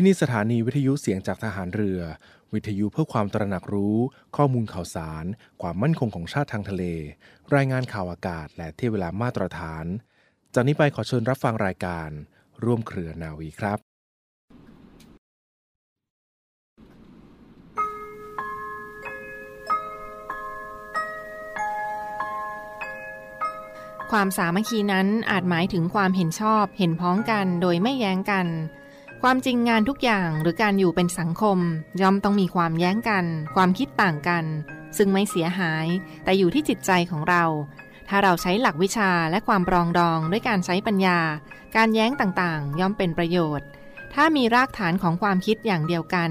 ที่นี่สถานีวิทยุเสียงจากทหารเรือ วิทยุเพื่อความตระหนักรู้ ข้อมูลข่าวสาร ความมั่นคงของชาติทางทะเล รายงานข่าวอากาศ และเที่ยเวลามาตรฐาน จากนี้ไปขอเชิญรับฟังรายการ ร่วมเครือนาวีครับความสามัคคีนั้นอาจหมายถึงความเห็นชอบ เห็นพ้องกันโดยไม่แย้งกัน ความจริงงานทุกอย่างหรือการอยู่เป็นสังคม ย่อมต้องมีความแย้งกัน ความคิดต่างกัน ซึ่งไม่เสียหาย แต่อยู่ที่จิตใจของเรา ถ้าเราใช้หลักวิชาและความปรองดองด้วยการใช้ปัญญา การแย้งต่างๆ ย่อมเป็นประโยชน์ ถ้ามีรากฐานของความคิดอย่างเดียวกัน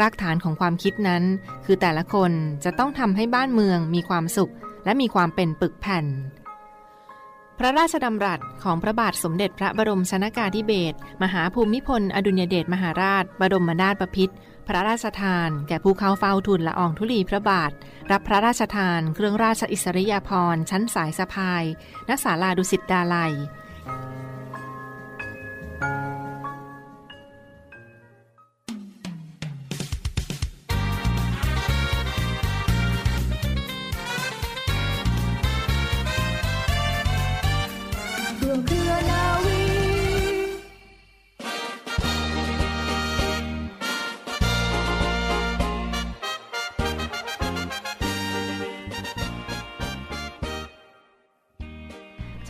รากฐานของความคิดนั้น คือแต่ละคนจะต้องทำให้บ้านเมืองมีความสุข และมีความเป็นปึกแผ่น พระราชดำรัสของพระบาทสมเด็จพระบรมชนากาธิเบศรมหาภูมิพล อดุญเดชมหาราช บรมนาถบพิตรพระราชทาน แก่ผู้เข้าเฝ้าทูลละอองธุลีพระบาท รับพระราชทาน เครื่องราชอิสริยาภรณ์ชั้นสายสะพายณศาลาดุสิตดาลัยร่ว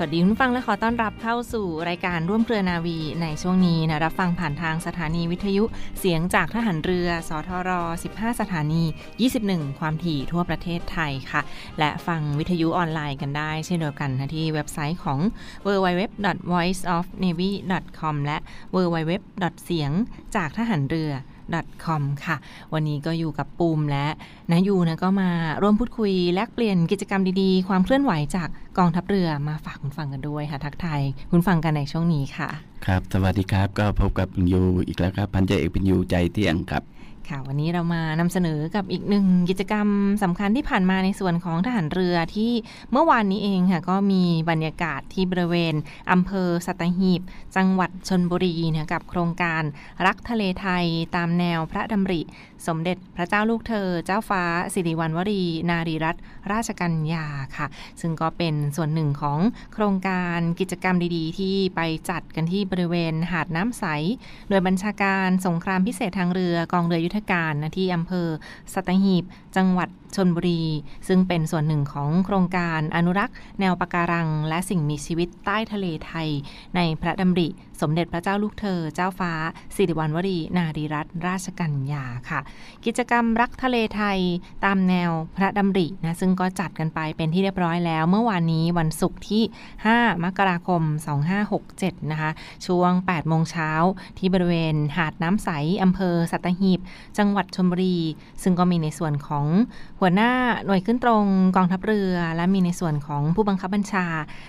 วัสดีคุณฟังและขอต้อนรับเข้าสู่รายการร่วมเครือนาวีในช่วงนี้นะรับฟังผ่านทางสถานีวิทยุเสียงจากทหารเรือ สทร 15 สถานี 21 ความถี่ทั่วประเทศไทยค่ะ และฟังวิทยุออนไลน์กันได้ เช่นเดียวกันนะที่เว็บไซต์ของ www.voiceofnavy.com และ www. เสียงจากทหารเรือ com ค่ะ วันนี้ก็อยู่กับปูมและนายูนะก็มาร่วมพูดคุยแลกเปลี่ยนกิจกรรมดีๆ ความเคลื่อนไหวจากกองทัพเรือมาฝากคุณฟังกันด้วยค่ะ ทักทายคุณฟังกันในช่วงนี้ค่ะ ครับ สวัสดีครับก็พบกับยูอีกแล้วครับ พันเจาเอกปิญยูใจเที่ยงครับ ค่ะ วันนี้เรามานำเสนอกับอีกหนึ่งกิจกรรมสำคัญที่ผ่านมาในส่วนของทหารเรือที่เมื่อวานนี้เองค่ะ ก็มีบรรยากาศที่บริเวณอำเภอสัตหีบ จังหวัดชนบุรีนะกับโครงการรักทะเลไทยตามแนวพระดำริ สมเด็จพระเจ้าลูกเธอ เจ้าฟ้าสิริวัณวรี นารีรัตนราชกัญญาค่ะ ซึ่งก็เป็นส่วนหนึ่งของโครงการกิจกรรมดีๆ ที่ไปจัดกันที่บริเวณหาดน้ำใส โดยบัญชาการสงครามพิเศษทางเรือกองเรือยุทธการที่อำเภอสัตหีบจังหวัดชนบุรี ซึ่งเป็นส่วนหนึ่งของโครงการอนุรักษ์ แนวปะการัง และสิ่งมีชีวิตใต้ทะเลไทย ในพระดำริ สมเด็จพระเจ้าลูกเธอ เจ้าฟ้า สิริวัณวรี นารีรัตนราชกัญญาค่ะ กิจกรรมรักทะเลไทยตามแนวพระดำรินะซึ่งก็จัดกันไปเป็นที่เรียบร้อยแล้ว เมื่อวานนี้วันศุกร์ที่ 5 มกราคม 2567 นะคะ ช่วง 8 โมงเช้าที่บริเวณหาดน้ำใสอำเภอสัตหีบ จังหวัดชลบุรี ซึ่งก็มีในส่วนของหัวหน้าหน่วยขึ้นตรงกองทัพเรือ และมีในส่วนของผู้บังคับบัญชา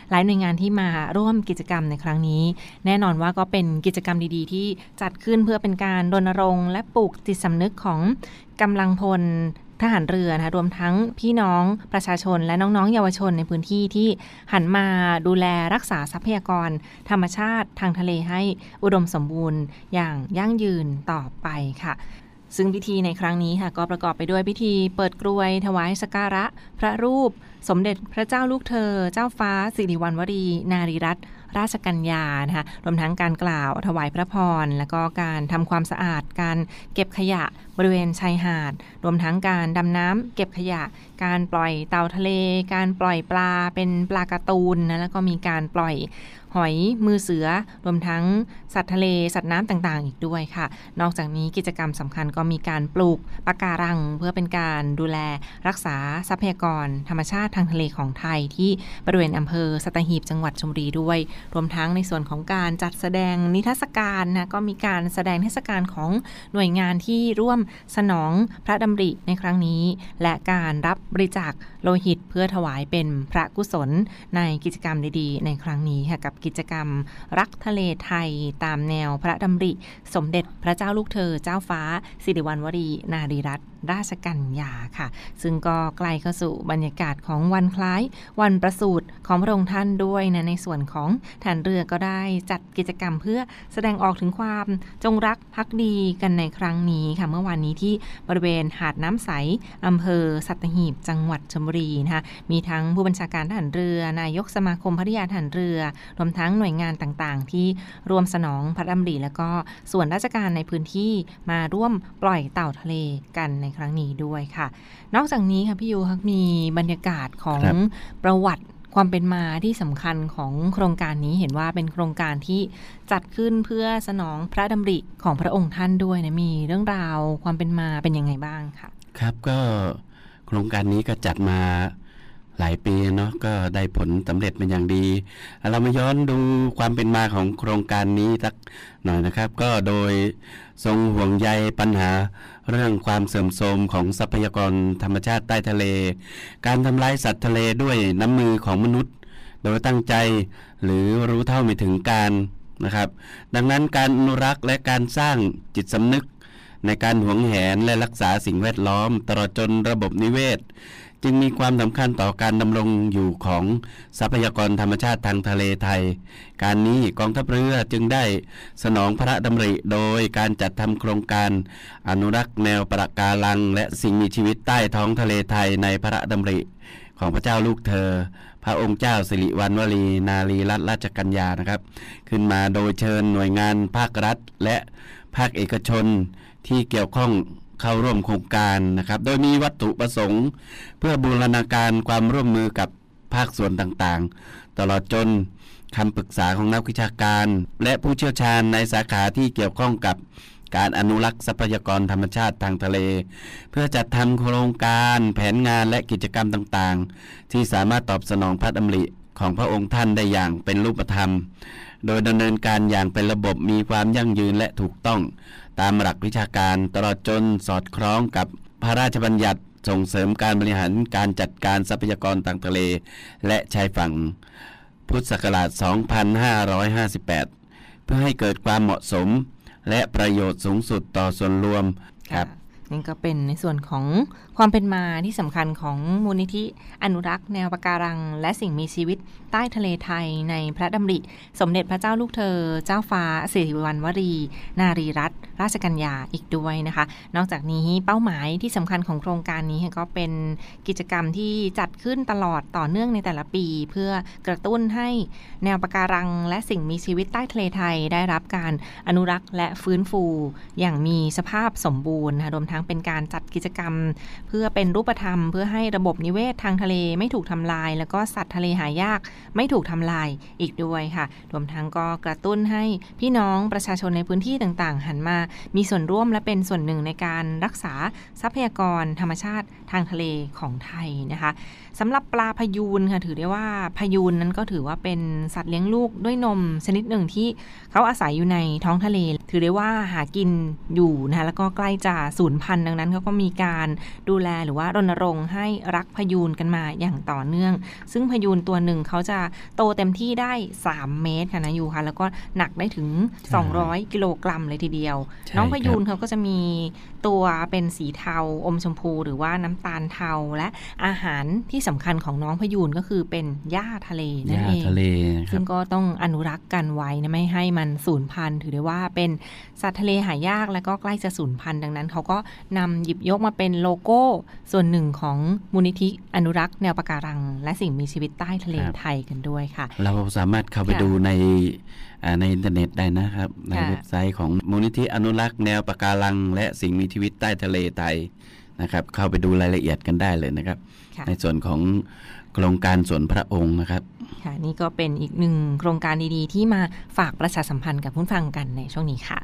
หลายหน่วยงานที่มาร่วมกิจกรรมในครั้งนี้ แน่นอนว่าก็เป็นกิจกรรมดีๆ ที่จัดขึ้นเพื่อเป็นการรณรงค์ และปลูกจิตสำนึกของกำลังพลทหารเรือนะคะรวมทั้งพี่น้องประชาชนและน้องๆ เยาวชนในพื้นที่ที่หันมาดูแลรักษาทรัพยากร ธรรมชาติทางทะเลให้อุดมสมบูรณ์อย่างยั่งยืนต่อไปค่ะ ซึ่งพิธีในครั้งนี้ค่ะก็ประกอบไปด้วยพิธีเปิดกรวยถวายสกการะ พระรูป สมเด็จพระเจ้าลูกเธอ เจ้าฟ้าสิริวัณวรี นารีรัตนราชกัญญานะคะรวมทั้งการกล่าวถวายพระพร และก็การทำความสะอาด การเก็บขยะบริเวณชายหาด รวมทั้งการดำน้ำเก็บขยะ การปล่อยเต่าทะเล การปล่อยปลาเป็นปลาการ์ตูนนะแล้วก็มีการปล่อยหอยมือเสือ รวมทั้งสัตว์ทะเล สัตว์น้ำต่างๆ อีกด้วยค่ะ นอกจากนี้กิจกรรมสำคัญก็มีการปลูกปะการัง เพื่อเป็นการดูแลรักษาทรัพยากร ธรรมชาติทางทะเลของไทยที่บริเวณอำเภอสตหีบจังหวัดชลบุรีด้วย รวมทั้งในส่วนของการจัดแสดงนิทรรศการนะก็มีการแสดงเทศกาลของหน่วยงานที่ร่วมสนองพระดำริในครั้งนี้ และการรับบริจาคโลหิตเพื่อถวายเป็นพระกุศลในกิจกรรมดีๆ ในครั้งนี้ค่ะกับกิจกรรมรักทะเลไทยตามแนวพระดำริ สมเด็จพระเจ้าลูกเธอเจ้าฟ้าสิริวัณวรีนารีรัตน ราชกัญญาค่ะ ซึ่งก็ใกล้เข้าสู่บรรยากาศของวันคล้าย วันประสูติของพระองค์ท่านด้วยนะในส่วนของฐานเรือก็ได้จัดกิจกรรมเพื่อแสดงออกถึงความจงรักภักดีกันในครั้งนี้ค่ะ เมื่อวานนี้ที่บริเวณหาดน้ำใสอำเภอสัตหีบจังหวัดชลบุรีนะคะมีทั้งผู้บัญชาการทหารเรือ นายกสมาคมภริยาทหารเรือ รวมทั้งหน่วยงานต่างๆ ที่รวมสนองพระดำริแล้วก็ส่วนราชการในพื้นที่มาร่วมปล่อยเต่าทะเลกันในครั้งนี้ด้วยค่ะ นอกจากนี้ค่ะพี่ยูครับมีบรรยากาศของครับประวัติความเป็นมาที่สำคัญของโครงการนี้เห็นว่าเป็นโครงการที่จัดขึ้นเพื่อสนองพระดำริของพระองค์ท่านด้วยนะมีเรื่องราวความเป็นมาเป็นยังไงบ้างค่ะ ครับก็โครงการนี้ก็จัดมา หลายปีเนาะก็ได้ผลสำเร็จเป็นอย่างดี เรามาย้อนดูความเป็นมาของโครงการนี้สักหน่อยนะครับ ก็โดยทรงห่วงใยปัญหาเรื่องความเสื่อมโทรมของทรัพยากรธรรมชาติใต้ทะเล การทำลายสัตว์ทะเลด้วยน้ำมือของมนุษย์ โดยตั้งใจหรือรู้เท่าไม่ถึงการนะครับ ดังนั้นการอนุรักษ์และการสร้างจิตสำนึกในการหวงแหนและรักษาสิ่งแวดล้อม ตลอดจนระบบนิเวศ จึงมีความสำคัญต่อการดำรงอยู่ของทรัพยากรธรรมชาติทางทะเลไทย การนี้กองทัพเรือจึงได้สนองพระดำริโดยการจัดทำโครงการอนุรักษ์แนวประการัง และสิ่งมีชีวิตใต้ท้องทะเลไทยในพระดำริของพระเจ้าลูกเธอ พระองค์เจ้าสิริวัณวลี นารีรัตนราชกัญญานะครับ ขึ้นมาโดยเชิญหน่วยงานภาครัฐและภาคเอกชนที่เกี่ยวข้อง เข้าร่วมโครงการนะครับ โดยมีวัตถุประสงค์ เพื่อบูรณาการความร่วมมือกับภาคส่วนต่างๆ ตลอดจนคำปรึกษาของนักวิชาการ และผู้เชี่ยวชาญในสาขาที่เกี่ยวข้องกับการอนุรักษ์ทรัพยากรธรรมชาติทางทะเล เพื่อจัดทำโครงการแผนงานและกิจกรรมต่างๆ ที่สามารถตอบสนองพระดำริของพระองค์ท่านได้อย่างเป็นรูปธรรม โดยดำเนินการอย่างเป็นระบบมีความยั่งยืนและถูกต้อง ตามหลักวิชาการตลอดจนสอดคล้องกับพระราชบัญญัติส่งเสริมการบริหารการจัดการทรัพยากรทางทะเล และชายฝั่ง พุทธศักราช 2558 เพื่อให้เกิดความเหมาะสม และประโยชน์สูงสุดต่อส่วนรวมครับ ค่นก็เป็นในส่วนของความเป็นมาที่สำคัญของมูลนิธิอนุรักษ์ แนวปะการัง และสิ่งมีชีวิตใต้ทะเลไทยในพระดำริ สมเด็จพระเจ้าลูกเธอ เจ้าฟ้าสิริวัณวรี นารีรัตนราชกัญญาอีกด้วยนะคะ นอกจากนี้เป้าหมายที่สำคัญของโครงการนี้ก็เป็นกิจกรรมที่จัดขึ้นตลอดต่อเนื่องในแต่ละปี เพื่อกระตุ้นให้แนวปะการัง และสิ่งมีชีวิตใต้ทะเลไทยได้รับการอนุรักษ์และฟื้นฟู อย่างมีสภาพสมบูรณ์นะคะรวมทั้งเป็นการจัดกิจกรรม เพื่อเป็นรูปธรรม เพื่อให้ระบบนิเวศทางทะเลไม่ถูกทำลาย แล้วก็สัตว์ทะเลหายากไม่ถูกทำลายอีกด้วยค่ะ รวมทั้งก็กระตุ้นให้พี่น้องประชาชนในพื้นที่ต่างๆ หันมา มีส่วนร่วมและเป็นส่วนหนึ่งในการรักษาทรัพยากรธรรมชาติทางทะเลของไทยนะคะสำหรับปลาพยูนค่ะถือได้ว่าพยูนนั้นก็ถือว่าเป็นสัตว์เลี้ยงลูกด้วยนมชนิดหนึ่งที่เขาอาศัยอยู่ในท้องทะเล ถือได้ว่าหากินอยู่นะคะแล้วก็ใกล้จะสูญพันธุ์ดังนั้นเขาก็มีการดูแลหรือว่ารณรงค์ให้รักพยูนกันมาอย่างต่อเนื่อง ซึ่งพยูนตัวหนึ่งเขาจะโตเต็มที่ได้ 3 เมตรค่ะนะยูค่ะแล้วก็หนักได้ถึงใช่200 กิโลกรัมเลยทีเดียวใช่น้องพยูนครับเขาก็จะมี ตัวเป็นสีเทาอมชมพูหรือว่าน้ำตาลเทาและอาหารที่สำคัญของน้องพยูนก็คือเป็นหญ้าทะเลนั่หนญ้าเองทะเลนะคซึ่รับงก็ต้องอนุรักษ์กันไว้นะไม่ให้มันสูญพันธุ์ ถือได้ว่าเป็นสัตว์ทะเลหายากและก็ใกล้จะสูญพันธุ์ดังนั้น เขาก็นำหยิบยกมาเป็นโลโก้ ส่วนหนึ่งของมูลนิธิอนุรักษ์แนวปะการัง และสิ่งมีชีวิตใต้ทะเลครับไทยกันด้วยค่ะ เราสามารถเข้าไปค่ะดูในอ่า ในอินเทอร์เน็ตได้นะครับ ในค่ะเว็บไซต์ของมูลนิธิอนุรักษ์แนวปะการัง และสิ่งมีชีวิตใต้ทะเลไทยนะครับเข้าไปดูรายละเอียดกันได้เลยนะครับค่ะในส่วนของโครงการส่วนพระองค์นะครับค่ะนี่ก็เป็นอีกหนึ่งโครงการดีๆ ที่มาฝากประชาสัมพันธ์กับผู้ฟังกันในช่วงนี้ค่ะ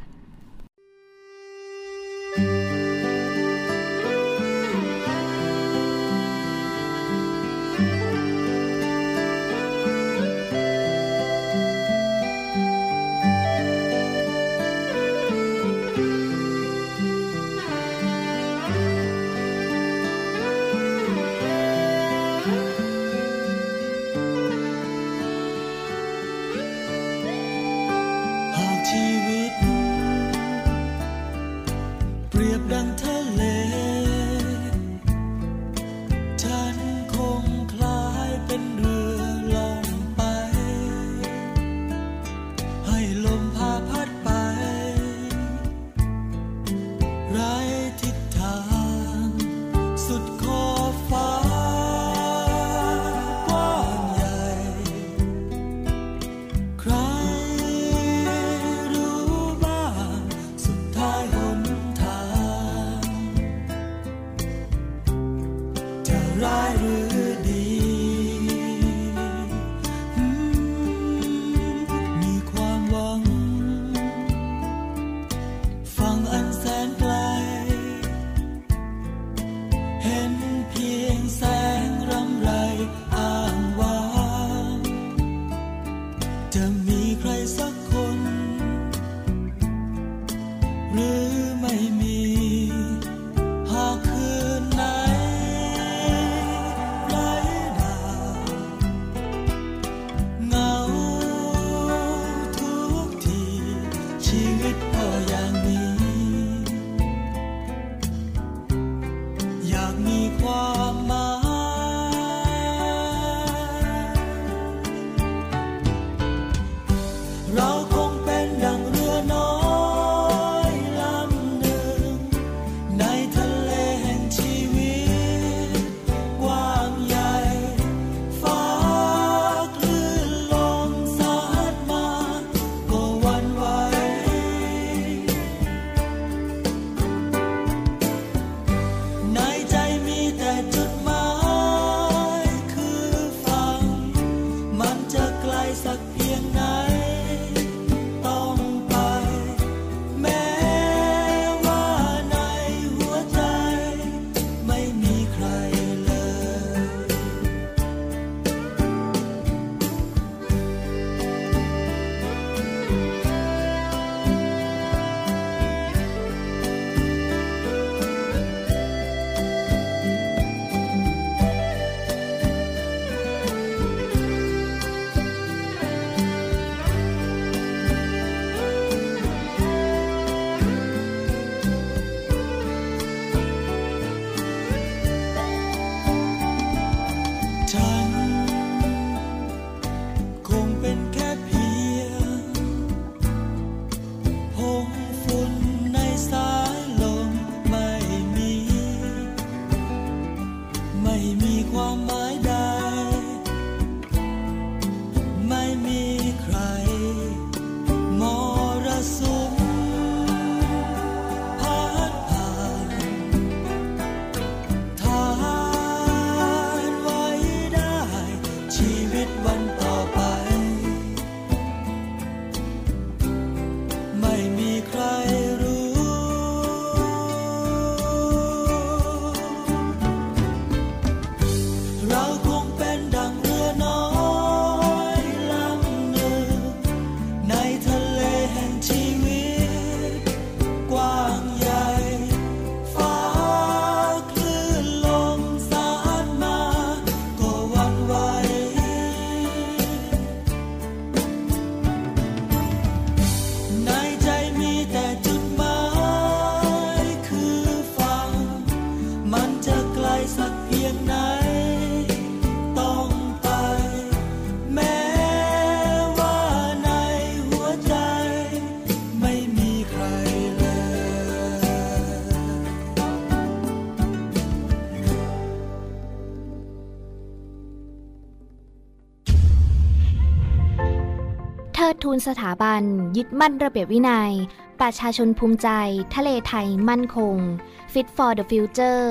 เทิดทูนสถาบัน ยึดมั่นระเบียบวินัย ประชาชนภูมิใจ ทะเลไทยมั่นคง Fit for the Future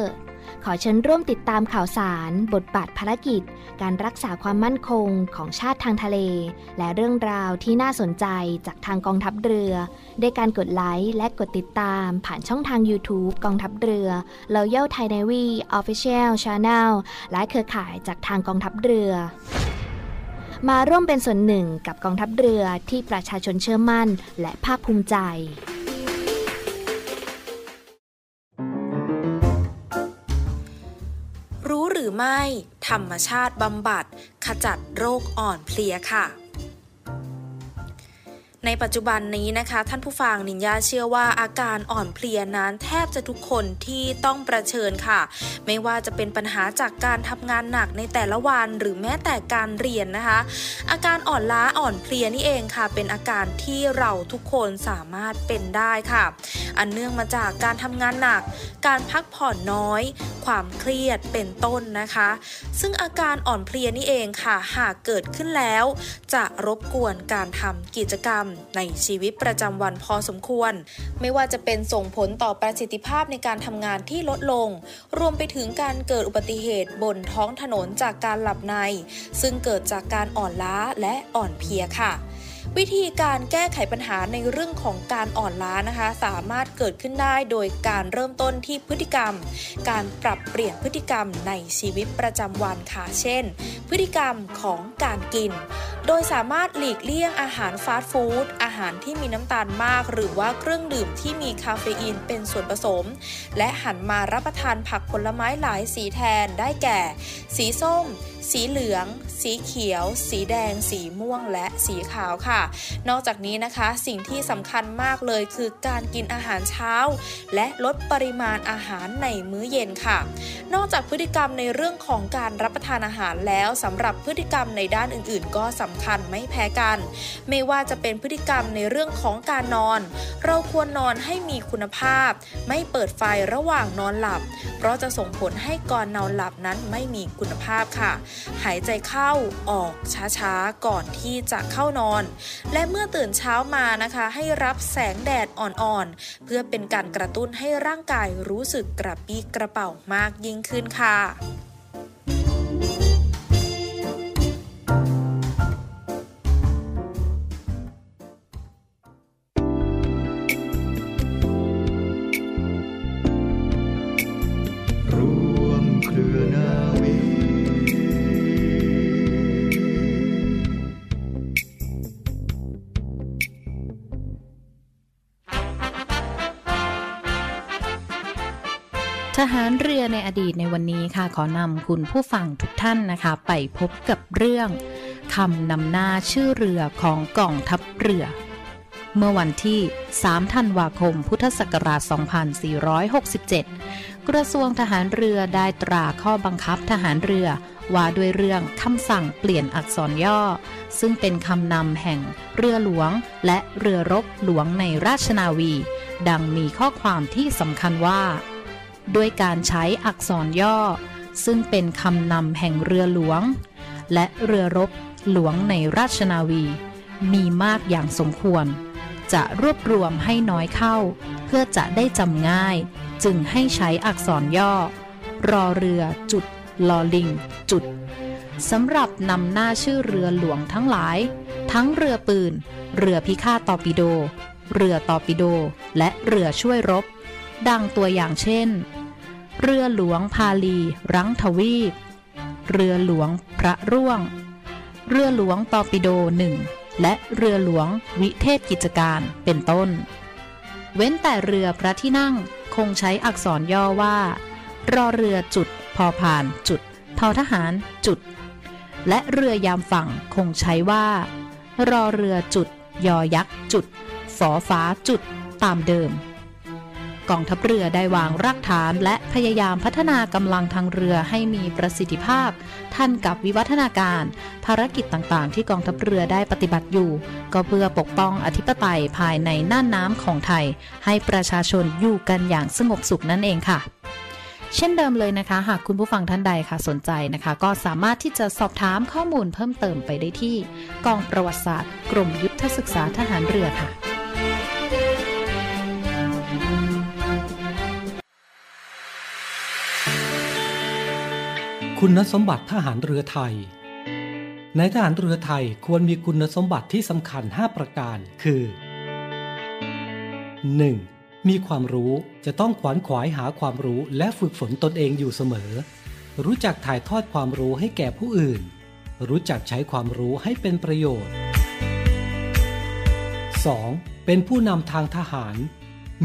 ขอเชิญร่วมติดตามข่าวสาร บทบาทภารกิจ การรักษาความมั่นคงของชาติทางทะเล และเรื่องราวที่น่าสนใจจากทางกองทัพเรือ ด้วยการกดไลค์และกดติดตามผ่านช่องทาง YouTube กองทัพเรือ Royal Thai Navy Official Channel และเครือข่ายจากทางกองทัพเรือ มาร่วมเป็นส่วนหนึ่งกับกองทัพเรือที่ประชาชนเชื่อมั่น และภาคภูมิใจรู้หรือไม่ ธรรมชาติบำบัด ขจัดโรคอ่อนเพลียค่ะ ในปัจจุบันนี้นะคะ ท่านผู้ฟังนินยาเชื่อว่าอาการอ่อนเพลียนั้นแทบจะทุกคนที่ต้องประเชิญค่ะ ไม่ว่าจะเป็นปัญหาจากการทำงานหนักในแต่ละวันหรือแม้แต่การเรียนนะคะ อาการอ่อนล้าอ่อนเพลียนี่เองค่ะ เป็นอาการที่เราทุกคนสามารถเป็นได้ค่ะ อันเนื่องมาจากการทำงานหนัก การพักผ่อนน้อย ความเครียดเป็นต้นนะคะ ซึ่งอาการอ่อนเพลียนี่เองค่ะ หากเกิดขึ้นแล้ว จะรบกวนการทำกิจกรรมในชีวิตประจำวันพอสมควร ไม่ว่าจะเป็นส่งผลต่อประสิทธิภาพในการทำงานที่ลดลง รวมไปถึงการเกิดอุบัติเหตุบนท้องถนนจากการหลับใน ซึ่งเกิดจากการอ่อนล้าและอ่อนเพลียค่ะ วิธีการแก้ไขปัญหาในเรื่องของการอ่อนล้านะคะ สามารถเกิดขึ้นได้โดยการเริ่มต้นที่พฤติกรรม การปรับเปลี่ยนพฤติกรรมในชีวิตประจำวันค่ะเช่น พฤติกรรมของการกิน โดยสามารถหลีกเลี่ยงอาหารฟาสต์ฟู้ดอาหารที่มีน้ำตาลมาก หรือว่าเครื่องดื่มที่มีคาเฟอีนเป็นส่วนผสม และหันมารับประทานผักผลไม้หลายสีแทนได้แก่ สีส้ม สีเหลือง สีเขียว สีแดง สีม่วง และสีขาวค่ะค่ะ นอกจากนี้นะคะสิ่งที่สำคัญมากเลยคือการกินอาหารเช้า และลดปริมาณอาหารในมื้อเย็นค่ะ นอกจากพฤติกรรมในเรื่องของการรับประทานอาหารแล้วสำหรับพฤติกรรมในด้านอื่น ๆ ก็สำคัญไม่แพ้กัน ไม่ว่าจะเป็นพฤติกรรมในเรื่องของการนอน เราควรนอนให้มีคุณภาพ ไม่เปิดไฟระหว่างนอนหลับ เพราะจะส่งผลให้ก่อนนอนหลับนั้นไม่มีคุณภาพค่ะ หายใจเข้าออกช้าๆ ก่อนที่จะเข้านอนและเมื่อตื่นเช้ามานะคะ ให้รับแสงแดดอ่อนๆ เพื่อเป็นการกระตุ้นให้ร่างกายรู้สึกกระปรี้กระเป๋ามากยิ่งขึ้นค่ะ อในอดีตในวันนี้ค่ะ ขอนำคุณผู้ฟังทุกท่านนะคะ ไปพบกับเรื่องคำนำหน้าชื่อเรือของกองทัพเรือ เมื่อวันที่ 3 ธันวาคม พุทธศักราช 2467 กระทรวงทหารเรือได้ตราข้อบังคับทหารเรือว่าด้วยเรื่องคำสั่งเปลี่ยนอักษรย่อ ซึ่งเป็นคำนำแห่งเรือหลวงและเรือรบหลวงในราชนาวี ดังมีข้อความที่สำคัญว่า ด้วยการใช้อักษรย่อ ซึ่งเป็นคำนำแห่งเรือหลวง และเรือรบหลวงในราชนาวี มีมากอย่างสมควร จะรวบรวมให้น้อยเข้า เพื่อจะได้จำง่าย จึงให้ใช้อักษรย่อ รอเรือจุดลอลิง จุดสำหรับนำหน้าชื่อเรือหลวงทั้งหลาย ทั้งเรือปืน เรือพิฆาตตอร์ปิโด เรือตอร์ปิโด และเรือช่วยรบ ดังตัวอย่างเช่น เรือหลวงพาลีรั้งทวีป เรือหลวงพระร่วง เรือหลวงตอร์ปิโดหนึ่งและเรือหลวงวิเทศกิจการเป็นต้น เว้นแต่เรือพระที่นั่งคงใช้อักษรย่อว่า รอเรือจุดพอผ่านจุดทอทหารจุด และเรือยามฝั่งคงใช้ว่า รอเรือจุด ยอยักษ์จุดฝอฟ้าจุดตามเดิม กองทัพเรือได้วางรากฐาน และพยายามพัฒนากำลังทางเรือให้มีประสิทธิภาพ ทันกับวิวัฒนาการ ภารกิจต่างๆ ที่กองทัพเรือได้ปฏิบัติอยู่ ก็เพื่อปกป้องอธิปไตยภายในน่านน้ำของไทย ให้ประชาชนอยู่กันอย่างสงบสุขนั่นเองค่ะเช่นเดิมเลยนะคะ หากคุณผู้ฟังท่านใดค่ะสนใจนะคะ ก็สามารถที่จะสอบถามข้อมูลเพิ่มเติมไปได้ที่ กองประวัติศาสตร์ กรมยุทธศึกษาทหารเรือค่ะ คุณสมบัติทหารเรือไทย ในทหารเรือไทยควรมีคุณสมบัติที่สำคัญ 5 ประการ คือ 1. มีความรู้จะต้องขวนขวายหาความรู้และฝึกฝนตนเองอยู่เสมอ รู้จักถ่ายทอดความรู้ให้แก่ผู้อื่น รู้จักใช้ความรู้ให้เป็นประโยชน์ 2. เป็นผู้นำทางทหาร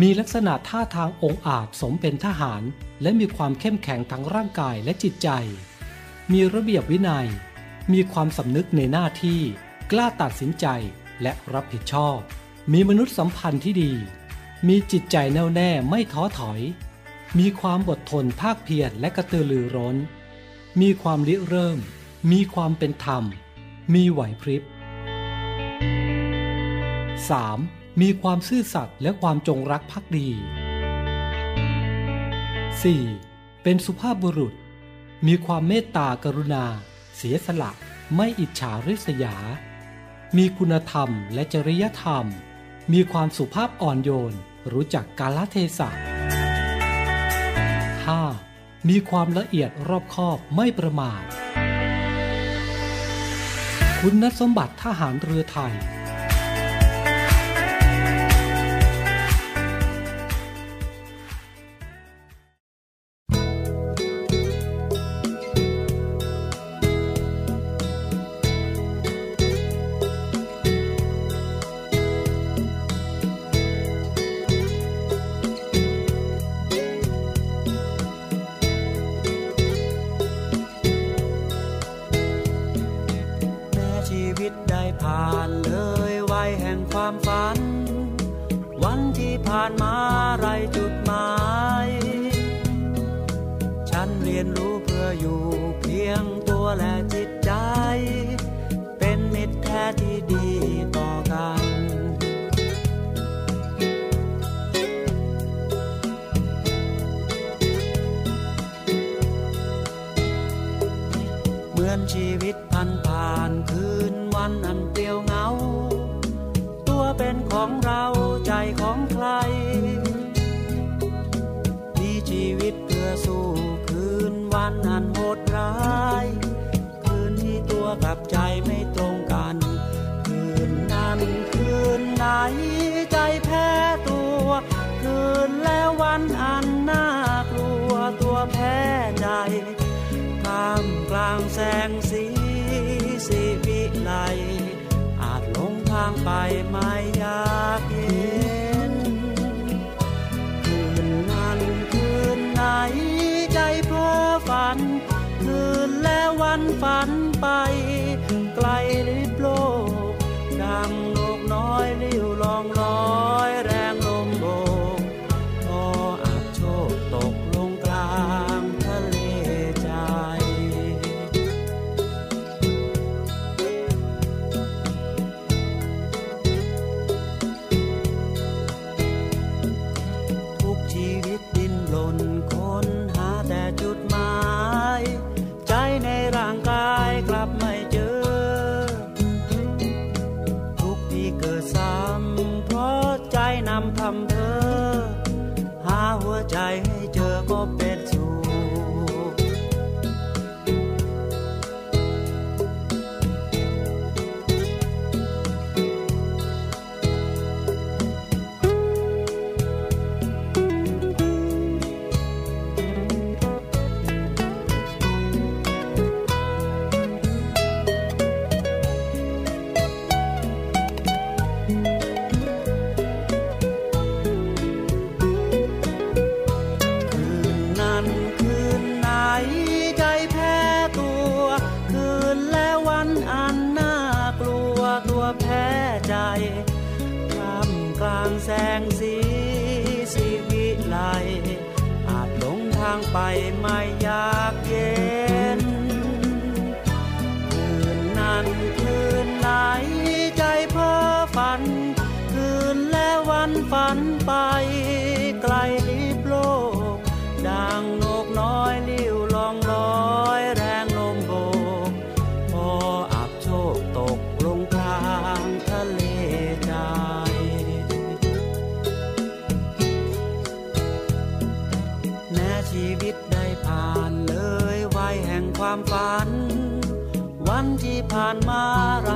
มีลักษณะท่าทางองอาจสมเป็นทหาร และมีความเข้มแข็งทั้งร่างกายและจิตใจ มีระเบียบวินัย มีความสำนึกในหน้าที่ กล้าตัดสินใจและรับผิดชอบ มีมนุษยสัมพันธ์ที่ดี มีจิตใจแน่วแน่ไม่ท้อถอย มีความอดทนภาคเพียรและกระตือรือร้น มีความริเริ่ม มีความเป็นธรรม มีไหวพริบ 3. มีความซื่อสัตย์และความจงรักภักดี 4. เป็นสุภาพบุรุษ มีความเมตตากรุณา เสียสละไม่อิจฉาริษยา มีคุณธรรมและจริยธรรม มีความสุภาพอ่อนโยน รู้จักกาลเทศะ 5. มีความละเอียดรอบคอบไม่ประมาท คุณสมบัติทหารเรือไทยแม้ชีวิตได้ผ่านเลย ฉันเรียนรู้เพื่ออยู่เพียงตัวและจิตใจ เป็นมิตรแท้ที่ดีต่อ ท่ามกลางแสงสีสีวิไลอาจหลงทางไปไม่อยากเห็นคืนนั้นคืนไหนใจเพ้อฝัน คืนและวันฝันไป ไกลลิบโลก ดังนกน้อยลิ้วลองลอย แพ้ใจท่ามกลางแสงสีสีวิไลอาจหลงทางไปไม่อยากเย็น คืนนั้นคืนไหนใจเพ้อฝัน คืนและวันฝันไป ผ่านมาไร